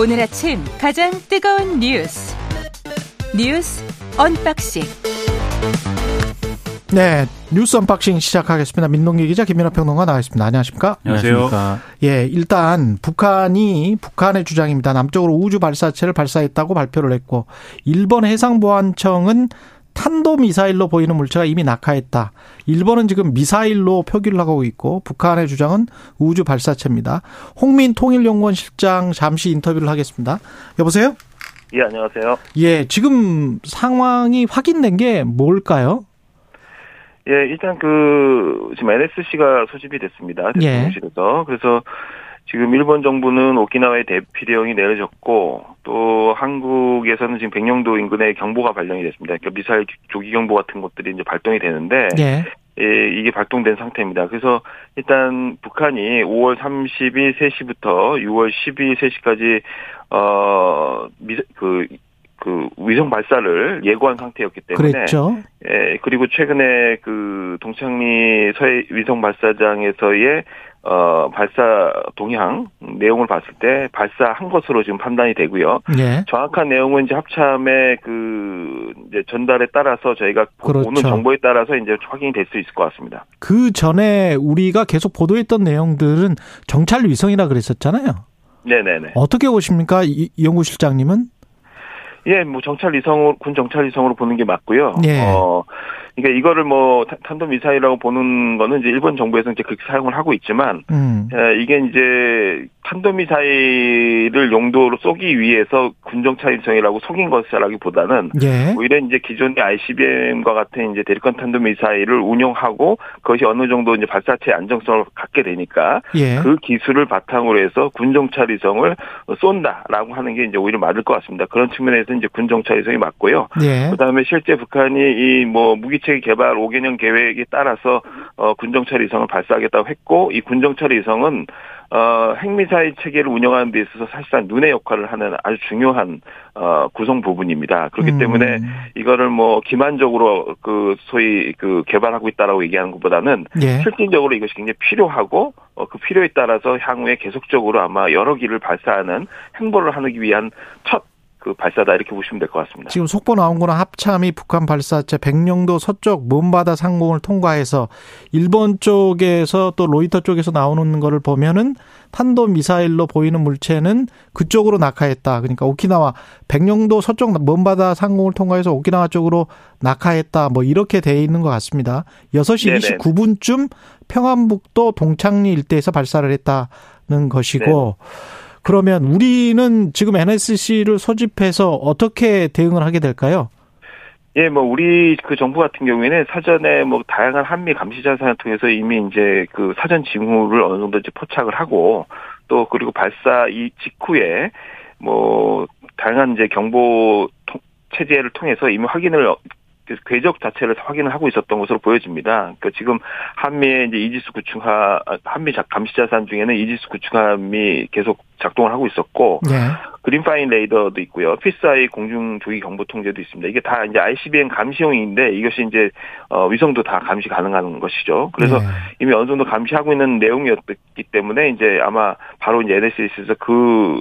오늘 아침 가장 뜨거운 뉴스 뉴스 unboxing 네, 뉴스 unboxing 시작하겠습니다. 민동기 기자 김민하 평론가 나와있습니다. 안녕하십니까? 안녕하십니까. 예, 일단 북한이 북한의 주장입니다. 남쪽으로 우주 발사체를 발사했다고 발표를 했고 일본 해상보안청은 탄도 미사일로 보이는 물체가 이미 낙하했다. 일본은 지금 미사일로 표기를 하고 있고 북한의 주장은 우주 발사체입니다. 홍민 통일연구원 실장 잠시 인터뷰를 하겠습니다. 여보세요? 예, 안녕하세요. 예, 지금 상황이 확인된 게 뭘까요? 예, 일단 그 지금 NSC가 소집이 됐습니다. 예. 대통령실에서. 그래서 지금 일본 정부는 오키나와에 대피령이 내려졌고 또 한국에서는 지금 백령도 인근에 경보가 발령이 됐습니다. 그러니까 미사일 조기 경보 같은 것들이 이제 발동이 되는데 예. 예, 이게 발동된 상태입니다. 그래서 일단 북한이 5월 30일 3시부터 6월 12일 3시까지 어 미사 그그 위성 발사를 예고한 상태였기 때문에 그랬죠. 예, 그리고 최근에 그 동창리 서해 위성 발사장에서의 어 발사 동향 내용을 봤을 때 발사한 것으로 지금 판단이 되고요. 예. 정확한 내용은 이제 합참의 그 이제 전달에 따라서 저희가 그렇죠. 보는 정보에 따라서 이제 확인이 될 수 있을 것 같습니다. 그 전에 우리가 계속 보도했던 내용들은 정찰 위성이라 그랬었잖아요. 네네네. 어떻게 보십니까, 이, 이 연구실장님은? 예, 뭐 정찰 위성으로 군 정찰 위성으로 보는 게 맞고요. 예. 어, 그러니까 이거를 뭐 탄- 탄도 미사일이라고 보는 거는 이제 일본 정부에서 이제 그렇게 사용을 하고 있지만 음, 예, 이게 이제 탄도 미사일을 용도로 쏘기 위해서 군 정찰 위성이라고 속인 것이라기보다는 예. 오히려 이제 기존의 ICBM과 같은 이제 대륙간 탄도 미사일을 운용하고 그것이 어느 정도 이제 발사체 안정성을 갖게 되니까 예. 그 기술을 바탕으로 해서 군정찰 위성을 쏜다라고 하는 게 이제 오히려 맞을 것 같습니다. 그런 측면에서 이제 군정찰 위성이 맞고요. 예. 그다음에 실제 북한이 이 뭐 무기 체계 개발 5개년 계획에 따라서 어 군정찰 위성을 발사하겠다고 했고 이 군정찰 위성은 어 핵미사일 체계를 운영하는 데 있어서 사실상 눈의 역할을 하는 아주 중요한 어 구성 부분입니다. 그렇기 음. 때문에 이거를 뭐 기만적으로 그 소위 그 개발하고 있다라고 얘기하는 것보다는 예. 실질적으로 이것이 굉장히 필요하고 어, 그 필요에 따라서 향후에 계속적으로 아마 여러 기를 발사하는 행보를 하기 위한 첫 그 발사다 이렇게 보시면 될 것 같습니다. 지금 속보 나온 거는 합참이 북한 발사체 백령도 서쪽 먼바다 상공을 통과해서 일본 쪽에서 또 로이터 쪽에서 나오는 거를 보면은 탄도 미사일로 보이는 물체는 그쪽으로 낙하했다. 그러니까 오키나와 백령도 서쪽 먼바다 상공을 통과해서 오키나와 쪽으로 낙하했다. 뭐 이렇게 돼 있는 것 같습니다. 6시 네네. 29분쯤 평안북도 동창리 일대에서 발사를 했다는 것이고 그러면 우리는 지금 NSC를 소집해서 어떻게 대응을 하게 될까요? 예, 뭐 우리 그 정부 같은 경우에는 사전에 뭐 다양한 한미 감시 자산을 통해서 이미 이제 그 사전 징후를 어느 정도 이제 포착을 하고 또 그리고 발사 이 직후에 뭐 다양한 이제 경보 통- 체제를 통해서 이미 확인을 어, 그 궤적 자체를 확인을 하고 있었던 것으로 보여집니다. 그러니까 지금 한미의 이제 이지스 구축함, 아, 한미 자- 감시 자산 중에는 이지스 구축함이 계속 작동을 하고 있었고 네. 그린파인 레이더도 있고요. 피스아이 공중 조기 경보 통제도 있습니다. 이게 다 이제 ICBM 감시용인데 이것이 이제 어, 위성도 다 감시 가능한 것이죠. 그래서 네. 이미 어느 정도 감시하고 있는 내용이었기 때문에 이제 아마 바로 이제 NSC에서 그,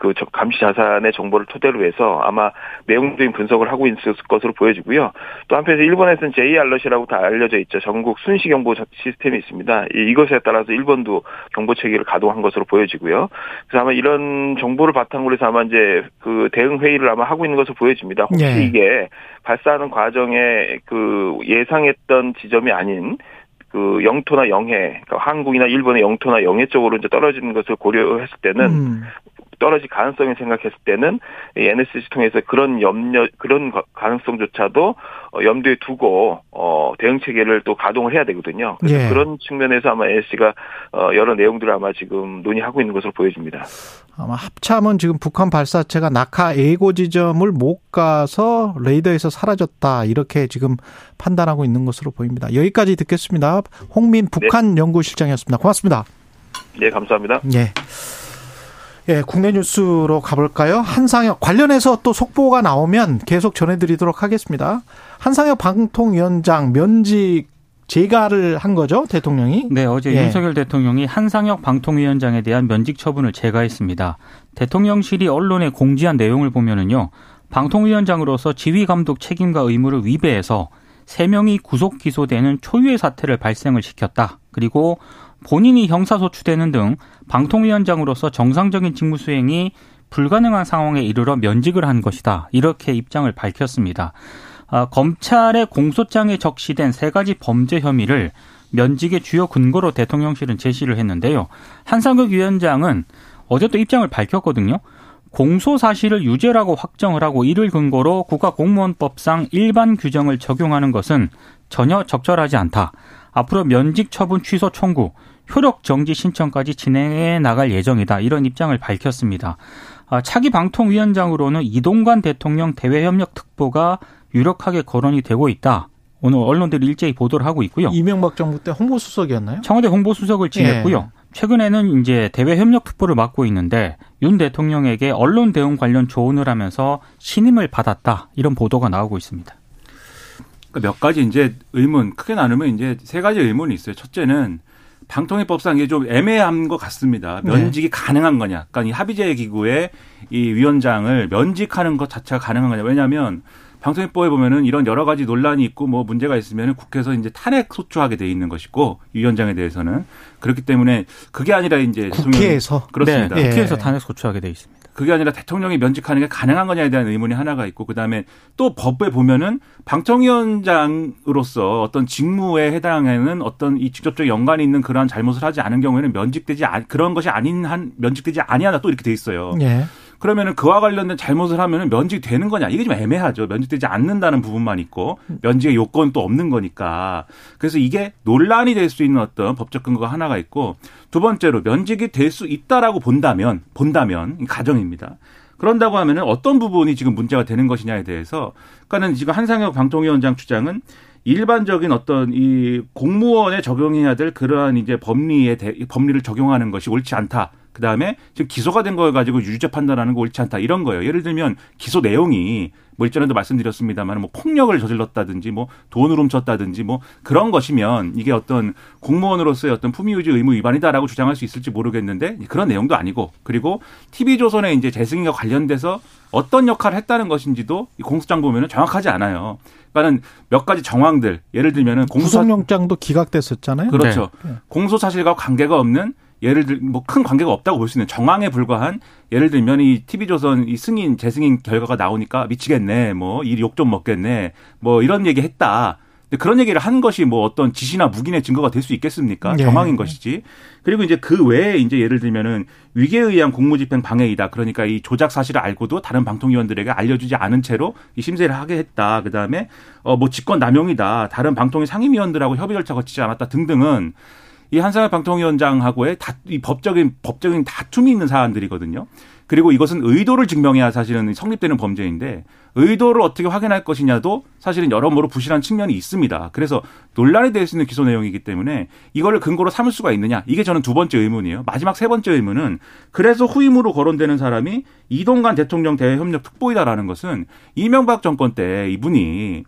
그 저- 감시 자산의 정보를 토대로 해서 아마 내용적인 분석을 하고 있을 것으로 보여지고요. 또 한편에서 일본에서는 J 알럿이라고 다 알려져 있죠. 전국 순시 경보 저- 시스템이 있습니다. 이- 이것에 따라서 일본도 경보 체계를 가동한 것으로 보여지고요. 그래서 아마 이런 정보를 바탕으로 해서 아마 이제 그 대응 회의를 아마 하고 있는 것으로 보여집니다. 혹시 예. 이게 발사하는 과정에 그 예상했던 지점이 아닌 그 영토나 영해, 그러니까 한국이나 일본의 영토나 영해 쪽으로 이제 떨어지는 것을 고려했을 때는 음. 떨어질 가능성을 생각했을 때는 이 NSC 통해서 그런 염려 그런 가- 가능성조차도 어, 염두에 두고 어, 대응 체계를 또 가동을 해야 되거든요. 그래서 예. 그런 측면에서 아마 NSC가 어, 여러 내용들을 아마 지금 논의하고 있는 것으로 보여집니다. 아마 합참은 지금 북한 발사체가 낙하 예고 지점을 못 가서 레이더에서 사라졌다 이렇게 지금 판단하고 있는 것으로 보입니다. 여기까지 듣겠습니다. 홍민 북한 연구실장이었습니다. 고맙습니다. 네, 감사합니다. 예. 예, 국내 뉴스로 가볼까요? 한상혁 관련해서 또 속보가 나오면 계속 전해드리도록 하겠습니다. 한상혁 방통위원장 면직 재가를 한 거죠, 대통령이? 네, 어제 예. 윤석열 대통령이 한상혁 방통위원장에 대한 면직 처분을 재가했습니다. 대통령실이 언론에 공지한 내용을 보면은요. 방통위원장으로서 지휘 감독 책임과 의무를 위배해서 3명이 구속 기소되는 초유의 사태를 발생을 시켰다. 그리고 본인이 형사소추되는 등 방통위원장으로서 정상적인 직무 수행이 불가능한 상황에 이르러 면직을 한 것이다. 이렇게 입장을 밝혔습니다. 아, 검찰의 공소장에 적시된 세 가지 범죄 혐의를 면직의 주요 근거로 대통령실은 제시를 했는데요. 한상혁 위원장은 어제 또 입장을 밝혔거든요. 공소 사실을 유죄라고 확정을 하고 이를 근거로 국가공무원법상 일반 규정을 적용하는 것은 전혀 적절하지 않다. 앞으로 면직 처분 취소 청구, 효력 정지 신청까지 진행해 나갈 예정이다. 이런 입장을 밝혔습니다. 아, 차기 방통위원장으로는 이동관 대통령 대외협력 특보가 유력하게 거론이 되고 있다. 오늘 언론들이 일제히 보도를 하고 있고요. 이명박 정부 때 홍보수석이었나요? 청와대 홍보수석을 지냈고요. 예. 최근에는 이제 대외 협력 특보를 맡고 있는데 윤 대통령에게 언론 대응 관련 조언을 하면서 신임을 받았다 이런 보도가 나오고 있습니다. 그러니까 몇 가지 이제 의문 크게 나누면 이제 세 가지 의문이 있어요. 첫째는 방통위법상 이게 좀 애매한 것 같습니다. 네. 면직이 네. 가능한 거냐. 그러니까 이 합의제 기구의 이 위원장을 면직하는 것 자체가 가능한 거냐. 왜냐하면 방송법에 보면은 이런 여러 가지 논란이 있고 뭐 문제가 있으면은 국회에서 이제 탄핵 소추하게 돼 있는 것이고 위원장에 대해서는 그렇기 때문에 그게 아니라 이제 국회에서 그렇습니다. 네, 국회에서 탄핵 소추하게 돼 있습니다. 그게 아니라 대통령이 면직하는 게 가능한 거냐에 대한 의문이 하나가 있고 그다음에 또 법에 보면은 방통위원장으로서 어떤 직무에 해당하는 어떤 이 직접적 연관이 있는 그러한 잘못을 하지 않은 경우에는 면직되지 그런 것이 아닌 한 면직되지 아니하다 또 이렇게 돼 있어요. 예. 그러면은 그와 관련된 잘못을 하면은 면직이 되는 거냐 이게 좀 애매하죠. 면직되지 않는다는 부분만 있고 면직의 요건 또 없는 거니까 그래서 이게 논란이 될 수 있는 어떤 법적 근거가 하나가 있고 두 번째로 면직이 될 수 있다라고 본다면 본다면 가정입니다. 그런다고 하면은 어떤 부분이 지금 문제가 되는 것이냐에 대해서 그러니까는 지금 한상혁 방통위원장 주장은 일반적인 어떤 이 공무원에 적용해야 될 그러한 이제 법리에 대, 법리를 적용하는 것이 옳지 않다. 그 다음에 지금 기소가 된 걸 가지고 유죄 판단하는 거 옳지 않다 이런 거예요. 예를 들면 기소 내용이 뭐 일전에도 말씀드렸습니다만 뭐 폭력을 저질렀다든지 뭐 돈을 훔쳤다든지 뭐 그런 것이면 이게 어떤 공무원으로서의 어떤 품위유지 의무 위반이다라고 주장할 수 있을지 모르겠는데 그런 내용도 아니고 그리고 TV조선의 이제 재승인과 관련돼서 어떤 역할을 했다는 것인지도 이 공소장 보면은 정확하지 않아요. 그러니까는 몇 가지 정황들 예를 들면은 공소 구속영장도 기각됐었잖아요. 그렇죠. 네. 공소 사실과 관계가 없는 예를 들 뭐 큰 관계가 없다고 볼 수 있는 정황에 불과한 예를 들면 이 TV조선 이 승인 재승인 결과가 나오니까 미치겠네 뭐 이 욕 좀 먹겠네 뭐 이런 얘기 했다. 근데 그런 얘기를 한 것이 뭐 어떤 지시나 묵인의 증거가 될 수 있겠습니까? 네. 정황인 것이지. 그리고 이제 그 외에 이제 예를 들면은 위계에 의한 공무집행 방해이다. 그러니까 이 조작 사실을 알고도 다른 방통위원들에게 알려주지 않은 채로 이 심사를 하게 했다. 그 다음에 어뭐 직권 남용이다. 다른 방통위 상임위원들하고 협의 절차 거치지 않았다 등등은 이 한상혁 방통위원장하고의 다, 이 법적인 법적인 다툼이 있는 사안들이거든요. 그리고 이것은 의도를 증명해야 사실은 성립되는 범죄인데 의도를 어떻게 확인할 것이냐도 사실은 여러모로 부실한 측면이 있습니다. 그래서 논란이 될 수 있는 기소 내용이기 때문에 이거를 근거로 삼을 수가 있느냐 이게 저는 두 번째 의문이에요. 마지막 세 번째 의문은 그래서 후임으로 거론되는 사람이 이동관 대통령 대외협력 특보이다라는 것은 이명박 정권 때 이분이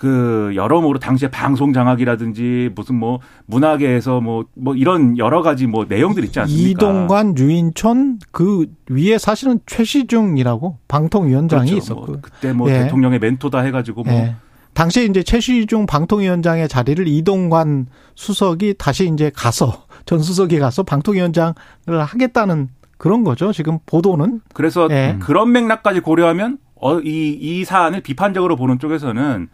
그 여러모로 당시에 방송 장악이라든지 무슨 뭐 문화계에서 뭐뭐 뭐 이런 여러 가지 뭐 내용들 있지 않습니까? 이동관, 유인촌 그 위에 사실은 최시중이라고 방통위원장이 그렇죠. 있었고 뭐 그때 뭐 예. 대통령의 멘토다 해가지고 뭐 예. 당시에 이제 최시중 방통위원장의 자리를 이동관 수석이 다시 이제 가서 전 수석이 가서 방통위원장을 하겠다는 그런 거죠. 지금 보도는. 그래서 예. 그런 맥락까지 고려하면 어, 이, 이 사안을 비판적으로 보는 쪽에서는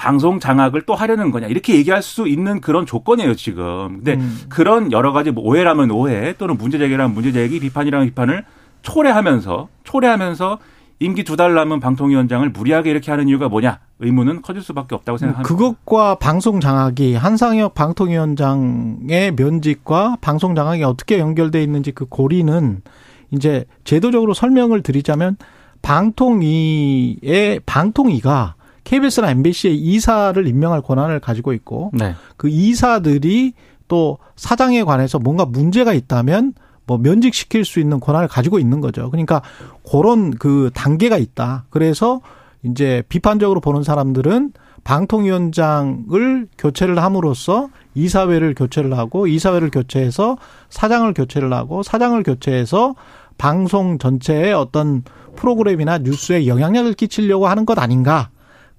방송 장악을 또 하려는 거냐 이렇게 얘기할 수 있는 그런 조건이에요 지금. 근데 음. 그런 여러 가지 뭐 오해라면 오해 또는 문제 제기라면 문제 제기 비판이라면 비판을 초래하면서 초래하면서 임기 두 달 남은 방통위원장을 무리하게 이렇게 하는 이유가 뭐냐 의문은 커질 수밖에 없다고 생각합니다. 그것과 방송 장악이 한상혁 방통위원장의 면직과 방송 장악이 어떻게 연결돼 있는지 그 고리는 이제 제도적으로 설명을 드리자면 방통위의 방통위가 KBS나 MBC의 이사를 임명할 권한을 가지고 있고 네. 그 이사들이 또 사장에 관해서 뭔가 문제가 있다면 뭐 면직시킬 수 있는 권한을 가지고 있는 거죠. 그러니까 그런 그 단계가 있다. 그래서 이제 비판적으로 보는 사람들은 방통위원장을 교체를 함으로써 이사회를 교체를 하고 이사회를 교체해서 사장을 교체를 하고 사장을 교체해서 방송 전체에 어떤 프로그램이나 뉴스에 영향력을 끼치려고 하는 것 아닌가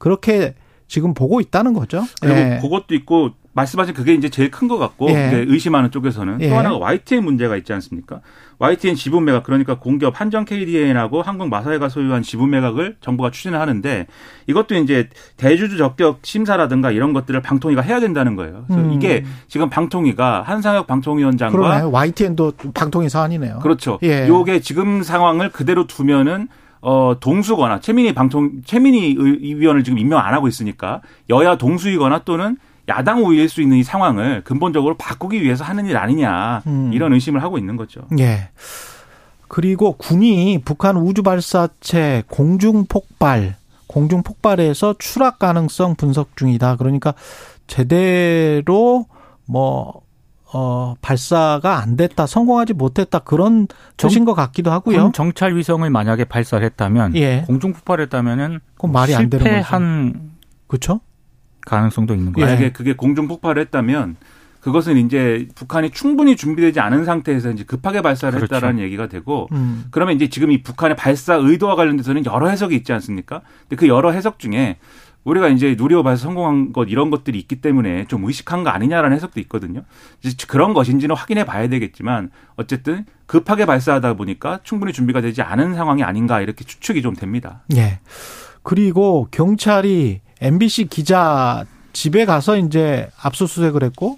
그렇게 지금 보고 있다는 거죠. 그리고 예. 그것도 있고 말씀하신 그게 이제 제일 큰 것 같고 예. 의심하는 쪽에서는 예. 또 하나가 YTN 문제가 있지 않습니까? YTN 지분 매각 그러니까 공기업 한정 KDN하고 한국 마사회가 소유한 지분 매각을 정부가 추진을 하는데 이것도 이제 대주주 적격 심사라든가 이런 것들을 방통위가 해야 된다는 거예요. 그래서 음. 이게 지금 방통위가 한상혁 방통위원장과 그러네. YTN도 방통위 사안이네요. 그렇죠. 예. 요게 지금 상황을 그대로 두면은 어 동수거나 최민희 방통 최민희 의- 위원을 지금 임명 안 하고 있으니까 여야 동수이거나 또는 야당 우위일 수 있는 이 상황을 근본적으로 바꾸기 위해서 하는 일 아니냐 음. 이런 의심을 하고 있는 거죠. 예. 그리고 군이 북한 우주 발사체 공중 폭발, 공중 폭발에서 추락 가능성 분석 중이다. 그러니까 제대로 뭐 어, 발사가 안 됐다, 성공하지 못했다 그런 뜻인 것 같기도 하고요. 군 정찰 위성을 만약에 발사를 했다면 예. 공중 폭발했다면은 그건 말이 안 되는 거죠. 실패한 그렇죠? 가능성도 있는 예. 거예요. 만약에 그게 공중 폭발을 했다면 그것은 이제 북한이 충분히 준비되지 않은 상태에서 이제 급하게 발사를 그렇죠. 했다라는 얘기가 되고 음. 그러면 이제 지금 이 북한의 발사 의도와 관련돼서는 여러 해석이 있지 않습니까? 근데 그 여러 해석 중에 우리가 이제 발사 성공한 것 이런 것들이 있기 때문에 좀 의식한 거 아니냐라는 해석도 있거든요. 이제 그런 것인지는 확인해 봐야 되겠지만 어쨌든 급하게 발사하다 보니까 충분히 준비가 되지 않은 상황이 아닌가 이렇게 추측이 좀 됩니다. 예. 그리고 경찰이 MBC 기자 집에 가서 이제 압수수색을 했고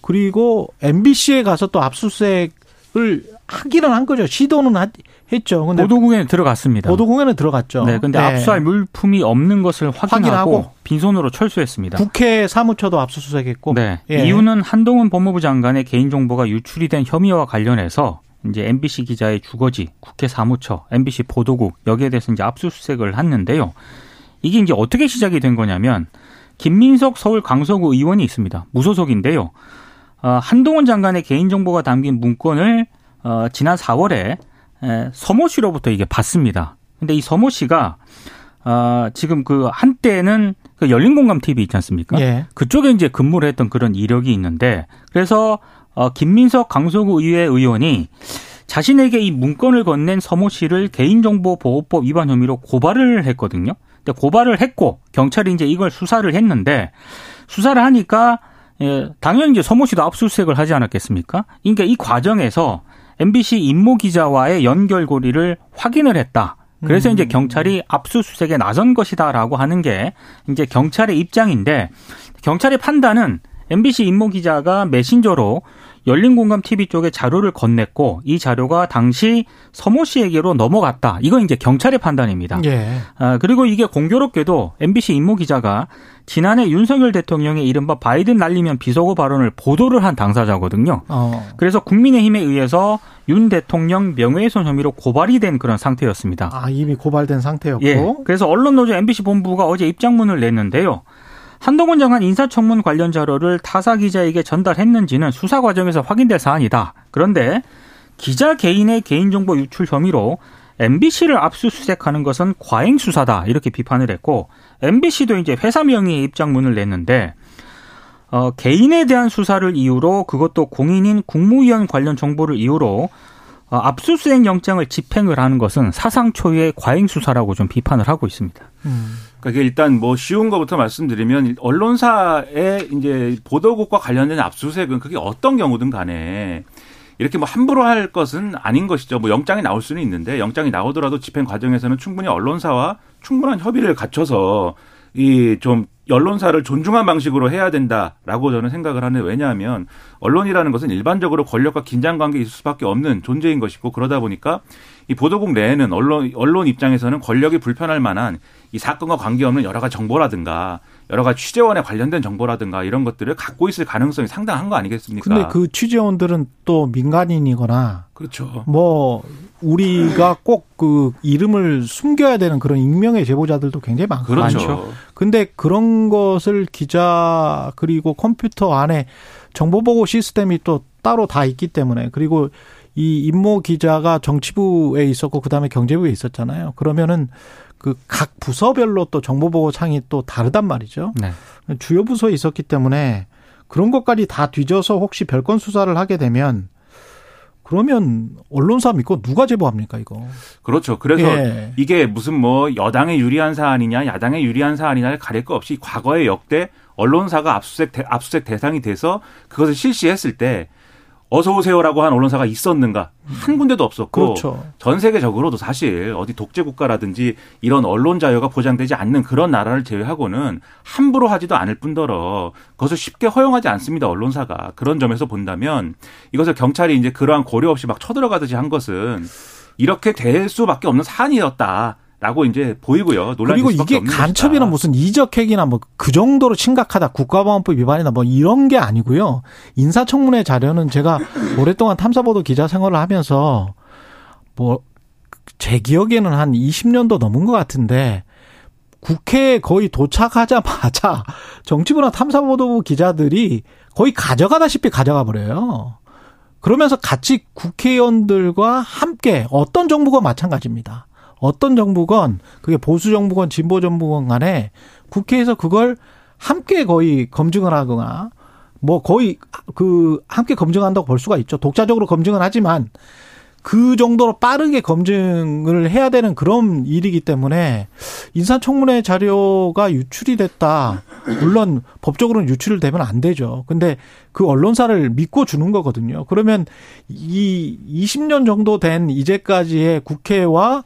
그리고 MBC에 가서 또 압수수색을 하기는 한 거죠. 시도는 하- 했죠. 근데 보도국에 들어갔습니다. 보도공연에 들어갔죠. 네, 근데 네. 압수할 물품이 없는 것을 확인하고, 확인하고 빈손으로 철수했습니다. 국회 사무처도 압수수색했고 네. 예. 이유는 한동훈 법무부 장관의 개인정보가 유출이 된 혐의와 관련해서 이제 MBC 기자의 주거지, 국회 사무처, MBC 보도국 여기에 대해서 이제 압수수색을 했는데요. 이게 이제 어떻게 시작이 된 거냐면 김민석 서울 강서구 의원이 있습니다. 무소속인데요. 어, 한동훈 장관의 개인정보가 담긴 문건을 어, 지난 4월에 에, 서모 씨로부터 이게 받습니다. 근데 이 서모 씨가 어, 지금 그 한때는 그 열린공감 TV 있지 않습니까? 예. 그쪽에 이제 근무를 했던 그런 이력이 있는데 그래서 어, 김민석 강서구 의회 의원이 자신에게 이 문건을 건넨 서모 씨를 개인정보보호법 위반 혐의로 고발을 했거든요. 근데 고발을 했고 경찰이 이제 이걸 수사를 했는데 수사를 하니까 예, 당연히 이제 서모 씨도 압수수색을 하지 않았겠습니까? 그러니까 이 과정에서 MBC 임모 기자와의 연결고리를 확인을 했다. 그래서 이제 경찰이 압수수색에 나선 것이다라고 하는 게 이제 경찰의 입장인데 경찰의 판단은 MBC 임모 기자가 메신저로 열린공감 TV 쪽에 자료를 건넸고 이 자료가 당시 서모 씨에게로 넘어갔다. 이건 이제 경찰의 판단입니다. 예. 아, 그리고 이게 공교롭게도 MBC 임모 기자가 지난해 윤석열 대통령의 이른바 바이든 날리면 비속어 발언을 보도를 한 당사자거든요. 어. 그래서 국민의힘에 의해서 윤 대통령 명예훼손 혐의로 고발이 된 그런 상태였습니다. 아, 이미 고발된 상태였고. 예. 그래서 언론노조 MBC 본부가 어제 입장문을 냈는데요. 한동훈 장관 인사청문 관련 자료를 타사 기자에게 전달했는지는 수사 과정에서 확인될 사안이다. 그런데 기자 개인의 개인정보 유출 혐의로 MBC를 압수수색하는 것은 과잉 수사다 이렇게 비판을 했고 MBC도 이제 회사 명의의 입장문을 냈는데 어, 개인에 대한 수사를 이유로 그것도 공인인 국무위원 관련 정보를 이유로 어, 압수수색 영장을 집행을 하는 것은 사상 초유의 과잉 수사라고 좀 비판을 하고 있습니다. 음. 그러니까 일단 뭐 쉬운 것부터 말씀드리면 언론사의 이제 보도국과 관련된 압수수색은 그게 어떤 경우든 간에 이렇게 뭐 함부로 할 것은 아닌 것이죠. 뭐 영장이 나올 수는 있는데 영장이 나오더라도 집행 과정에서는 충분히 언론사와 충분한 협의를 갖춰서 이 좀 언론사를 존중한 방식으로 해야 된다라고 저는 생각을 하는 왜냐하면 언론이라는 것은 일반적으로 권력과 긴장 관계에 있을 수밖에 없는 존재인 것이고 그러다 보니까 이 보도국 내에는 언론 언론 입장에서는 권력이 불편할 만한 이 사건과 관계없는 여러 가지 정보라든가 여러 가지 취재원에 관련된 정보라든가 이런 것들을 갖고 있을 가능성이 상당한 거 아니겠습니까? 근데 그 취재원들은 또 민간인이거나 그렇죠. 뭐 우리가 꼭 그 이름을 숨겨야 되는 그런 익명의 제보자들도 굉장히 많고 그렇죠. 많죠. 근데 그런 것을 기자 그리고 컴퓨터 안에 정보 보고 시스템이 또 따로 다 있기 때문에 그리고 이 임모 기자가 정치부에 있었고 그다음에 경제부에 있었잖아요. 그러면은 그 각 부서별로 또 정보보호 창이 또 다르단 말이죠. 네. 주요 부서에 있었기 때문에 그런 것까지 다 뒤져서 혹시 별건 수사를 하게 되면 그러면 언론사 믿고 누가 제보합니까 이거? 그렇죠. 그래서 예. 이게 무슨 뭐 여당에 유리한 사안이냐 야당에 유리한 사안이냐를 가릴 거 없이 과거에 역대 언론사가 압수수색 대, 압수수색 대상이 돼서 그것을 실시했을 때 어서 오세요라고 한 언론사가 있었는가 한 군데도 없었고 그렇죠. 전 세계적으로도 사실 어디 독재 국가라든지 이런 언론 자유가 보장되지 않는 그런 나라를 제외하고는 함부로 하지도 않을 뿐더러 그것을 쉽게 허용하지 않습니다 언론사가 그런 점에서 본다면 이것을 경찰이 이제 그러한 고려 없이 막 쳐들어가듯이 한 것은 이렇게 될 수밖에 없는 사안이었다. 라고 이제 보이고요. 논란이 그리고 이게 간첩이나. 무슨 이적행위나 뭐 그 정도로 심각하다 국가보안법 위반이나 뭐 이런 게 아니고요. 인사청문회 자료는 제가 오랫동안 탐사보도 기자 생활을 하면서 뭐 제 기억에는 한 20년도 넘은 것 같은데 국회에 거의 도착하자마자 정치부나 탐사보도부 기자들이 거의 가져가다시피 가져가 버려요. 그러면서 같이 국회의원들과 함께 어떤 정부건 마찬가지입니다. 어떤 정부건 그게 보수 정부건 진보 정부건 간에 국회에서 그걸 함께 거의 검증을 하거나 뭐 거의 그 함께 검증한다고 볼 수가 있죠. 독자적으로 검증은 하지만 그 정도로 빠르게 검증을 해야 되는 그런 일이기 때문에 인사청문회 자료가 유출이 됐다. 물론 법적으로는 유출되면 안 되죠. 근데 그 언론사를 믿고 주는 거거든요. 그러면 이 20년 정도 된 이제까지의 국회와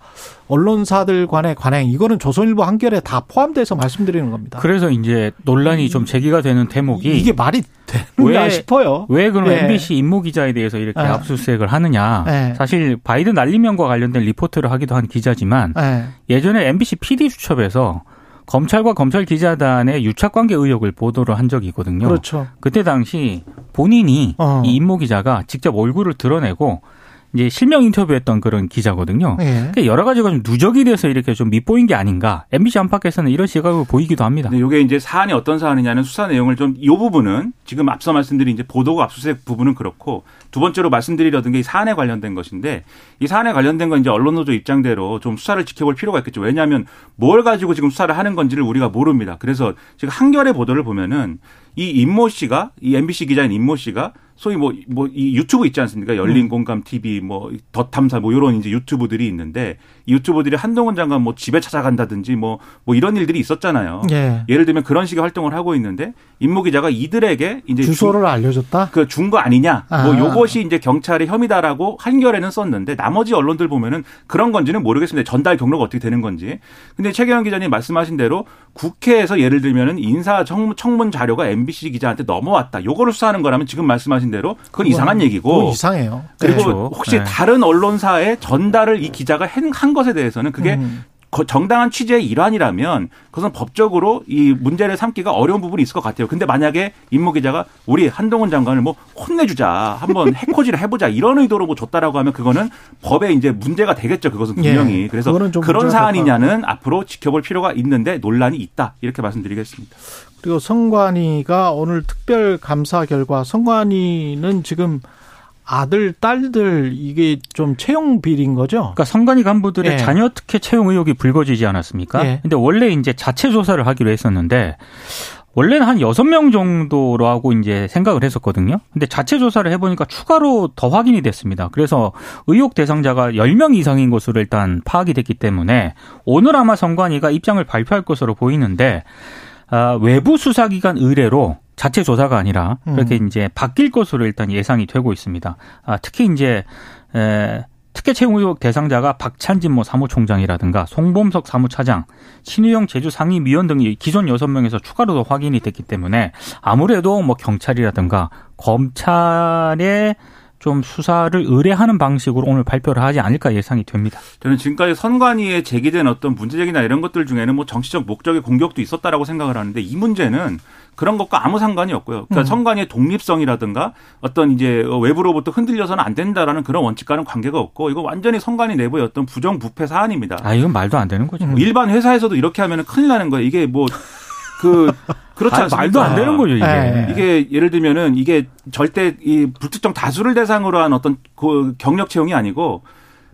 언론사들 간의 관행 이거는 조선일보 한결에 다 포함돼서 말씀드리는 겁니다. 그래서 이제 논란이 좀 제기가 되는 대목이 이게 말이 되는가 왜- 싶어요. 왜 그럼 예. MBC 임모 기자에 대해서 이렇게 예. 압수수색을 하느냐. 예. 사실 바이든 날리면과 관련된 리포트를 하기도 한 기자지만 네. 예전에 MBC PD 수첩에서 검찰과 검찰 기자단의 유착 관계 의혹을 보도를 한 적이 있거든요. 그렇죠. 그때 당시 본인이 어. 이 임모 기자가 직접 얼굴을 드러내고 이제 실명 인터뷰했던 그런 기자거든요. 예. 그러니까 여러 가지가 좀 누적이 돼서 이렇게 좀 밑보인 게 아닌가. MBC 안팎에서는 이런 시각을 보이기도 합니다. 근데 이게 이제 사안이 어떤 사안이냐는 수사 내용을 좀 이 부분은 지금 앞서 말씀드린 이제 보도가 압수수색 부분은 그렇고 두 번째로 말씀드리려던 게 이 사안에 관련된 것인데 이 사안에 관련된 건 이제 언론 노조 입장대로 좀 수사를 지켜볼 필요가 있겠죠. 왜냐하면 뭘 가지고 지금 수사를 하는 건지를 우리가 모릅니다. 그래서 지금 한겨레 보도를 보면은 이 임모 씨가 이 MBC 기자인 임모 씨가 소위 뭐 뭐 이 유튜브 있지 않습니까? 열린 공감 TV 뭐 덧탐사 뭐 이런 이제 유튜브들이 있는데 이 유튜브들이 한동훈 장관 뭐 집에 찾아간다든지 뭐뭐 이런 일들이 있었잖아요. 예. 예를 들면 그런 식의 활동을 하고 있는데 임모 기자가 이들에게 이제 주소를 알려줬다. 그 준 거 아니냐. 아. 뭐 요것이 이제 경찰의 혐의다라고 한겨레는 썼는데 나머지 언론들 보면은 그런 건지는 모르겠습니다. 전달 경로가 어떻게 되는 건지. 근데 최경영 기자님 말씀하신 대로 국회에서 예를 들면은 인사 청- 청문 자료가 MBC 기자한테 넘어왔다. 요거를 수사하는 거라면 지금 말씀하신 대로 그건 이상한 얘기고 그건 이상해요. 그리고 그렇죠. 혹시 네. 다른 언론사에 전달을 이 기자가 한- 한 것에 대해서는 그게 음. 거- 정당한 취재의 일환이라면 그것은 법적으로 이 문제를 삼기가 어려운 부분이 있을 것 같아요. 근데 만약에 임모 기자가 우리 한동훈 장관을 뭐 혼내주자, 한번 해코지를 해보자 이런 의도로 뭐 줬다라고 하면 그거는 법에 이제 문제가 되겠죠. 그것은 분명히. 예, 그래서 그런 사안이냐는 앞으로 지켜볼 필요가 있는데 논란이 있다 이렇게 말씀드리겠습니다. 그리고 성관이가 오늘 특별 감사 결과 성관이는 지금 아들, 딸들 이게 좀 채용 비리인 거죠? 그러니까 선관위 간부들의 예. 자녀 특혜 채용 의혹이 불거지지 않았습니까? 예. 근데 원래 이제 자체 조사를 하기로 했었는데 원래는 한 여섯 명 정도로 하고 이제 생각을 했었거든요. 근데 자체 조사를 해보니까 추가로 더 확인이 됐습니다. 그래서 의혹 대상자가 10명 이상인 것으로 일단 파악이 됐기 때문에 오늘 아마 선관위가 입장을 발표할 것으로 보이는데 아, 외부 수사기관 의뢰로 자체 조사가 아니라 그렇게 이제 바뀔 것으로 일단 예상이 되고 있습니다. 아, 특히 이제 에, 특혜 채용 의혹 대상자가 박찬진 뭐 사무총장이라든가 송범석 사무차장, 신유영 제주 상임위원 등이 기존 여섯 명에서 추가로 더 확인이 됐기 때문에 아무래도 뭐 경찰이라든가 검찰에 좀 수사를 의뢰하는 방식으로 오늘 발표를 하지 않을까 예상이 됩니다. 저는 지금까지 선관위에 제기된 어떤 문제제기나 이런 것들 중에는 뭐 정치적 목적의 공격도 있었다라고 생각을 하는데 이 문제는 그런 것과 아무 상관이 없고요. 그러니까 음. 선관위의 독립성이라든가 어떤 이제 외부로부터 흔들려서는 안 된다라는 그런 원칙과는 관계가 없고 이거 완전히 선관위 내부의 어떤 부정부패 사안입니다. 아 이건 말도 안 되는 거죠. 음. 뭐 일반 회사에서도 이렇게 하면은 큰일 나는 거예요. 이게 뭐 그 그렇지 아, 않습니까? 말도 안 되는 거죠 이게. 예. 이게 예를 들면은 이게 절대 이 불특정 다수를 대상으로 한 어떤 그 경력 채용이 아니고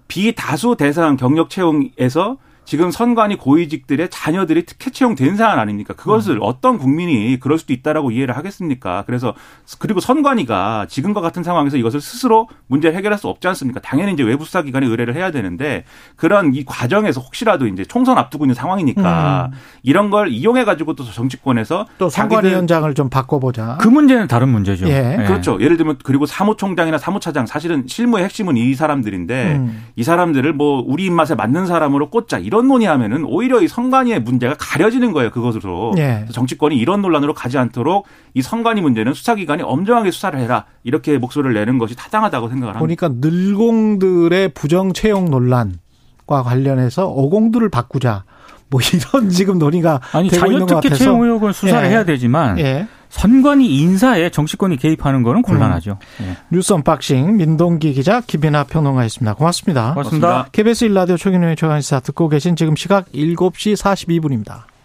비다수 대상 경력 채용에서 지금 선관위 고위직들의 자녀들이 특혜 채용된 사안 아닙니까? 그것을 음. 어떤 국민이 그럴 수도 있다라고 이해를 하겠습니까? 그래서 그리고 선관위가 지금과 같은 상황에서 이것을 스스로 문제를 해결할 수 없지 않습니까? 당연히 이제 외부 수사 기관에 의뢰를 해야 되는데 그런 이 과정에서 혹시라도 이제 총선 앞두고 있는 상황이니까 음. 이런 걸 이용해 가지고 또 정치권에서 또 선관위원장을 좀 바꿔보자. 그 문제는 다른 문제죠. 예. 예. 그렇죠. 예를 들면 그리고 사무총장이나 사무차장 사실은 실무의 핵심은 이 사람들인데 음. 이 사람들을 뭐 우리 입맛에 맞는 사람으로 꽂자 이런 이런 논의하면은 오히려 이 선관위의 문제가 가려지는 거예요. 그것으로. 예. 정치권이 이런 논란으로 가지 않도록 이 선관위 문제는 수사기관이 엄정하게 수사를 해라. 이렇게 목소리를 내는 것이 타당하다고 생각을 합니다. 보니까 늘공들의 부정 채용 논란과 관련해서 어공들을 바꾸자. 뭐 이런 지금 논의가 아니 되고 있는 것 같아서. 채용 의혹은 수사를 예. 해야 되지만 예. 선관위 인사에 정치권이 개입하는 거는 곤란하죠. 음. 네. 뉴스 unboxing 민동기 기자 김민하 평론가였습니다. 고맙습니다. 고맙습니다. KBS 일라디오 최경영의 최강시사 듣고 계신 지금 시각 7시 42분입니다.